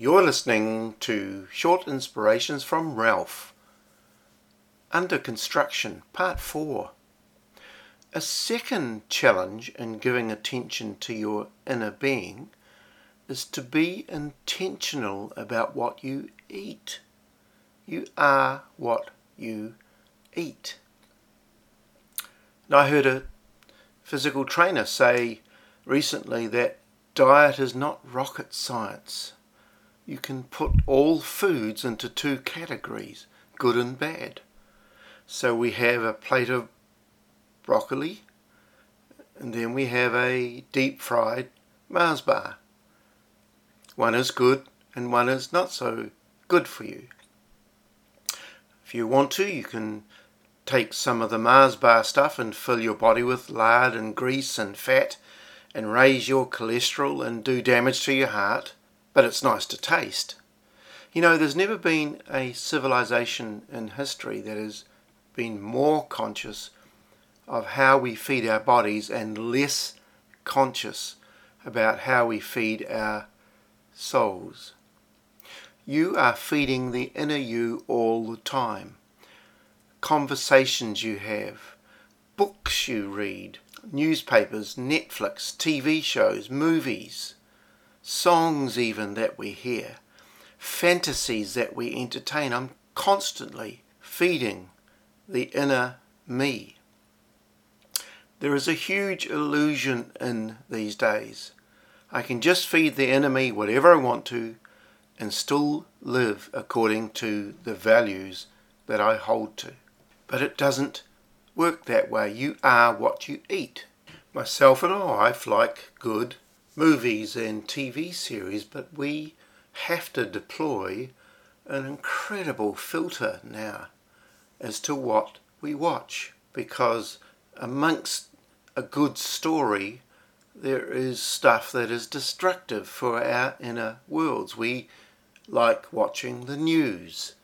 You're listening to Short Inspirations from Ralph. Under Construction, Part 4. A second challenge in giving attention to your inner being is to be intentional about what you eat. You are what you eat. I heard a physical trainer say recently that diet is not rocket science you can put all foods into two categories, good and bad. So we have a plate of broccoli, and then we have a deep fried Mars bar. One is good and one is not so good for you. If you want to, you can take some of the Mars bar stuff and fill your body with lard and grease and fat and raise your cholesterol and do damage to your heart but it's nice to taste. You know, there's never been a civilization in history that has been more conscious of how we feed our bodies and less conscious about how we feed our souls. You are feeding the inner you all the time. Conversations you have, books you read, newspapers, Netflix, TV shows, movies songs even that we hear, fantasies that we entertain. I'm constantly feeding the inner me. There is a huge illusion in these days. I can just feed the enemy whatever I want to and still live according to the values that I hold to. But it doesn't work that way. You are what you eat. Myself and my wife like good movies and TV series, but we have to deploy an incredible filter now as to what we watch because amongst a good story there is stuff that is destructive for our inner worlds. We like watching the news.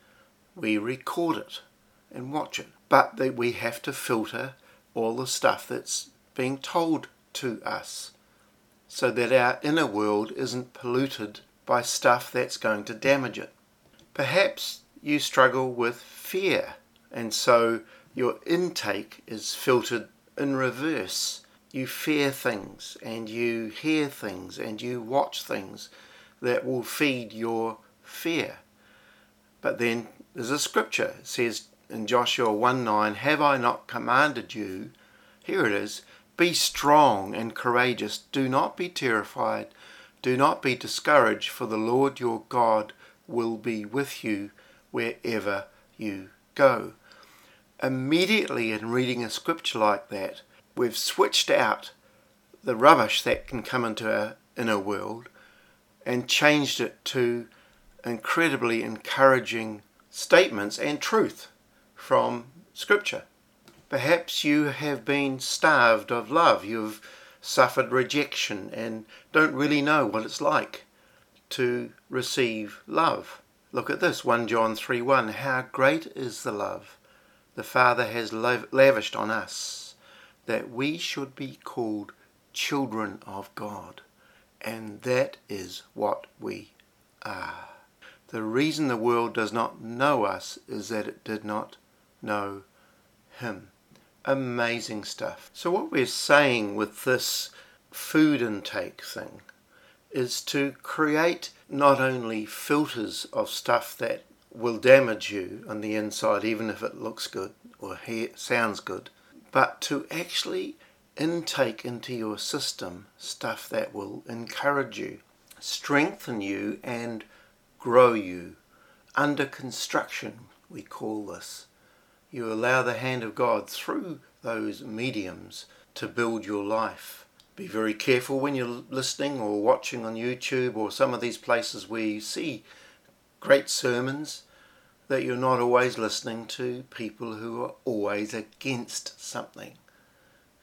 We record it and watch it. But we have to filter all the stuff that's being told to us so that our inner world isn't polluted by stuff that's going to damage it. Perhaps you struggle with fear, and so your intake is filtered in reverse. You fear things, and you hear things, and you watch things that will feed your fear. But then there's a scripture, it says in Joshua 1 9, Have I not commanded you? Here it is be strong and courageous. Do not be terrified. Do not be discouraged, for the Lord your God will be with you wherever you go. Immediately, in reading a scripture like that, we've switched out the rubbish that can come into our inner world and changed it to incredibly encouraging statements and truth from Scripture. Perhaps you have been starved of love. You've suffered rejection and don't really know what it's like to receive love. Look at this 1 John 3 1. How great is the love the Father has lavished on us that we should be called children of God. And that is what we are. The reason the world does not know us is that it did not know Him amazing stuff. So, what we're saying with this food intake thing is to create not only filters of stuff that will damage you on the inside, even if it looks good or sounds good, but to actually intake into your system stuff that will encourage you, strengthen you, and grow you. Under construction, we call this you allow the hand of God through those mediums to build your life. Be very careful when you're listening or watching on YouTube or some of these places where you see great sermons that you're not always listening to people who are always against something.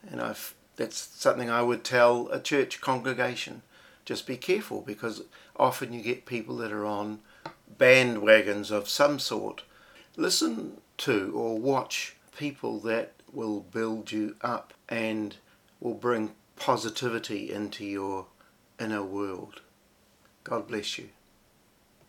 And I've, that's something I would tell a church congregation. Just be careful because often you get people that are on bandwagons of some sort. Listen to or watch people that will build you up and will bring positivity into your inner world. God bless you.